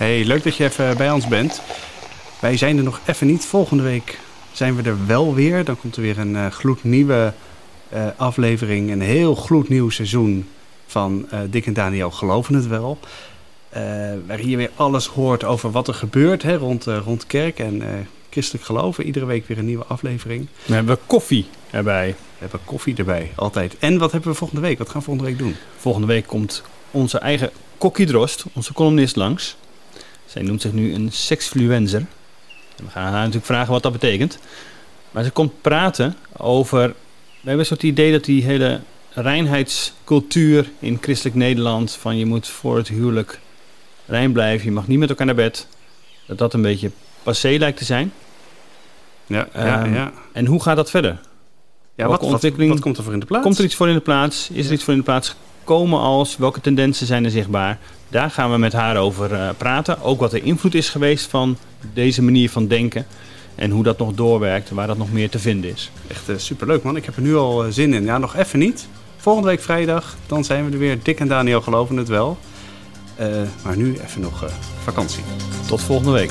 Hey, leuk dat je even bij ons bent. Wij zijn er nog even niet. Volgende week zijn we er wel weer. Dan komt er weer een uh, gloednieuwe uh, aflevering. Een heel gloednieuw seizoen van uh, Dick en Daniel Geloven het Wel. waar je weer alles hoort over wat er gebeurt hè, rond, rond kerk en christelijk geloven. Iedere week weer een nieuwe aflevering. We hebben koffie erbij. We hebben koffie erbij, altijd. En wat hebben we volgende week? Wat gaan we volgende week doen? Volgende week komt onze eigen Kokkie Drost, onze columnist, langs. Zij noemt zich nu een sexfluencer. En we gaan haar natuurlijk vragen wat dat betekent. Maar ze komt praten over... We hebben een soort idee dat die hele reinheidscultuur in christelijk Nederland... van je moet voor het huwelijk rein blijven, je mag niet met elkaar naar bed... dat dat een beetje passé lijkt te zijn. Ja, ja, um, ja. En hoe gaat dat verder? Ja, wat, ontwikkeling, wat, wat, komt er voor in de plaats? Komt er iets voor in de plaats? Is er iets voor in de plaats gekomen als? Welke tendensen zijn er zichtbaar? Daar gaan we met haar over uh, praten. Ook wat de invloed is geweest van deze manier van denken. En hoe dat nog doorwerkt, waar dat nog meer te vinden is. Echt uh, superleuk man, ik heb er nu al uh, zin in. Ja, nog even niet. Volgende week vrijdag, dan zijn we er weer. Dick en Daniel geloven het wel. maar nu even nog vakantie. Tot volgende week.